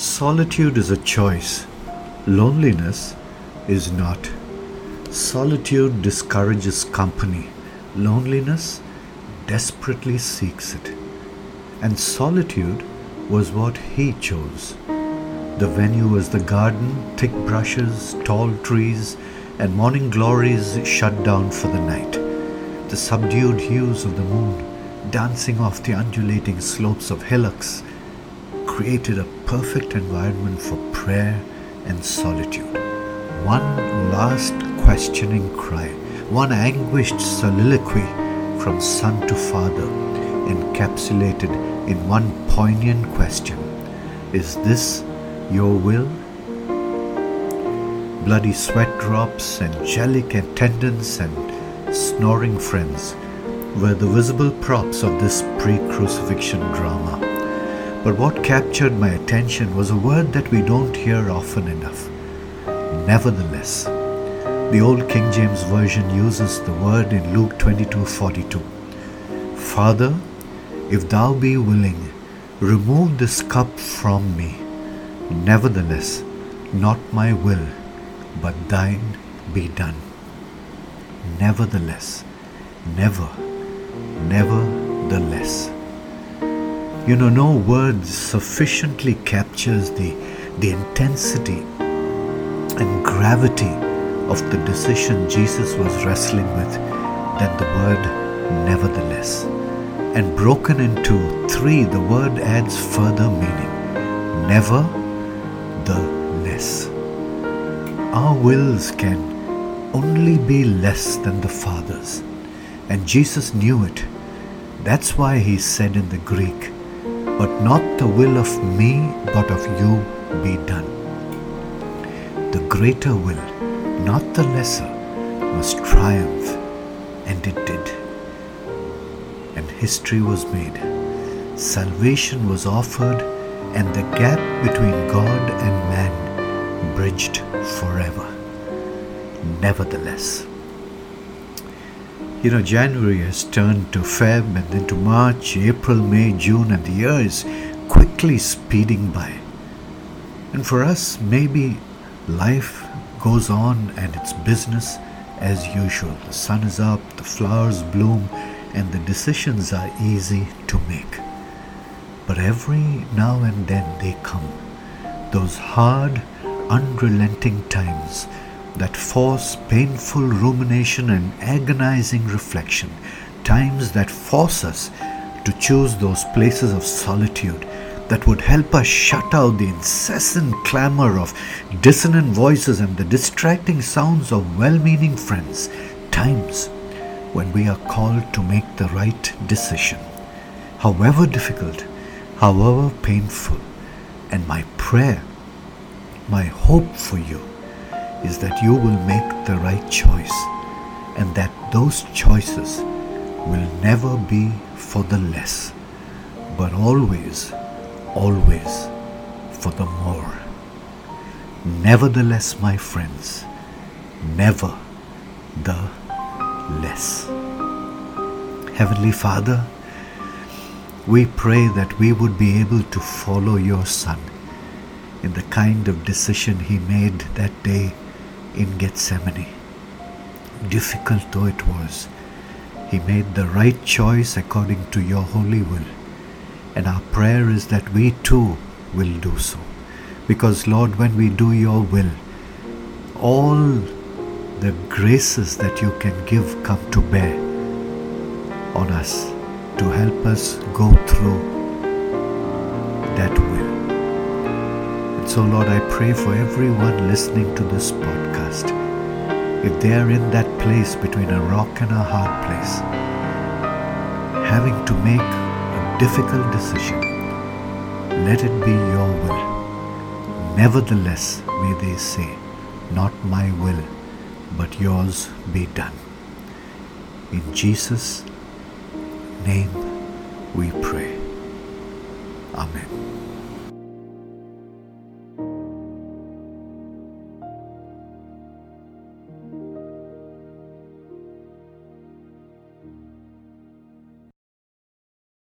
Solitude is a choice, loneliness is not. Solitude discourages company, loneliness desperately seeks it. And solitude was what he chose. The venue was the garden, thick brushes, tall trees, and morning glories shut down for the night. The subdued hues of the moon, dancing off the undulating slopes of hillocks, created a perfect environment for prayer and solitude. One last questioning cry, one anguished soliloquy from son to father, encapsulated in one poignant question Is this your will? Bloody sweat drops, angelic attendants, and snoring friends were the visible props of this pre crucifixion drama. But what captured my attention was a word that we don't hear often enough. Nevertheless, the old King James Version uses the word in Luke 22:42. Father, if thou be willing, remove this cup from me. Nevertheless, not my will, but thine be done. Nevertheless, never, nevertheless. You know, no word sufficiently captures the, the intensity and gravity of the decision Jesus was wrestling with than the word nevertheless. And broken into three, the word adds further meaning. Never the less. Our wills can only be less than the Father's. And Jesus knew it. That's why he said in the Greek, But not the will of me, but of you be done. The greater will, not the lesser, must triumph, and it did. And history was made. Salvation was offered, and the gap between God and man bridged forever. Nevertheless, you know, January has turned to Feb and then to March, April, May, June, and the year is quickly speeding by. And for us, maybe life goes on and it's business as usual. The sun is up, the flowers bloom, and the decisions are easy to make. But every now and then they come, those hard, unrelenting times that force painful rumination and agonizing reflection, times that force us to choose those places of solitude that would help us shut out the incessant clamor of dissonant voices and the distracting sounds of well meaning friends, times when we are called to make the right decision, however difficult, however painful. And my prayer, my hope for you is that you will make the right choice and that those choices will never be for the less, but always, always for the more. Nevertheless, my friends, never the less. Heavenly Father, we pray that we would be able to follow your Son in the kind of decision he made that day in Gethsemane. Difficult though it was, he made the right choice according to your holy will. And our prayer is that we too will do so. Because, Lord, when we do your will, all the graces that you can give come to bear on us to help us go through that will. So, Lord, I pray for everyone listening to this podcast. If they are in that place between a rock and a hard place, having to make a difficult decision, let it be your will. Nevertheless, may they say, Not my will, but yours be done. In Jesus' name we pray. Amen.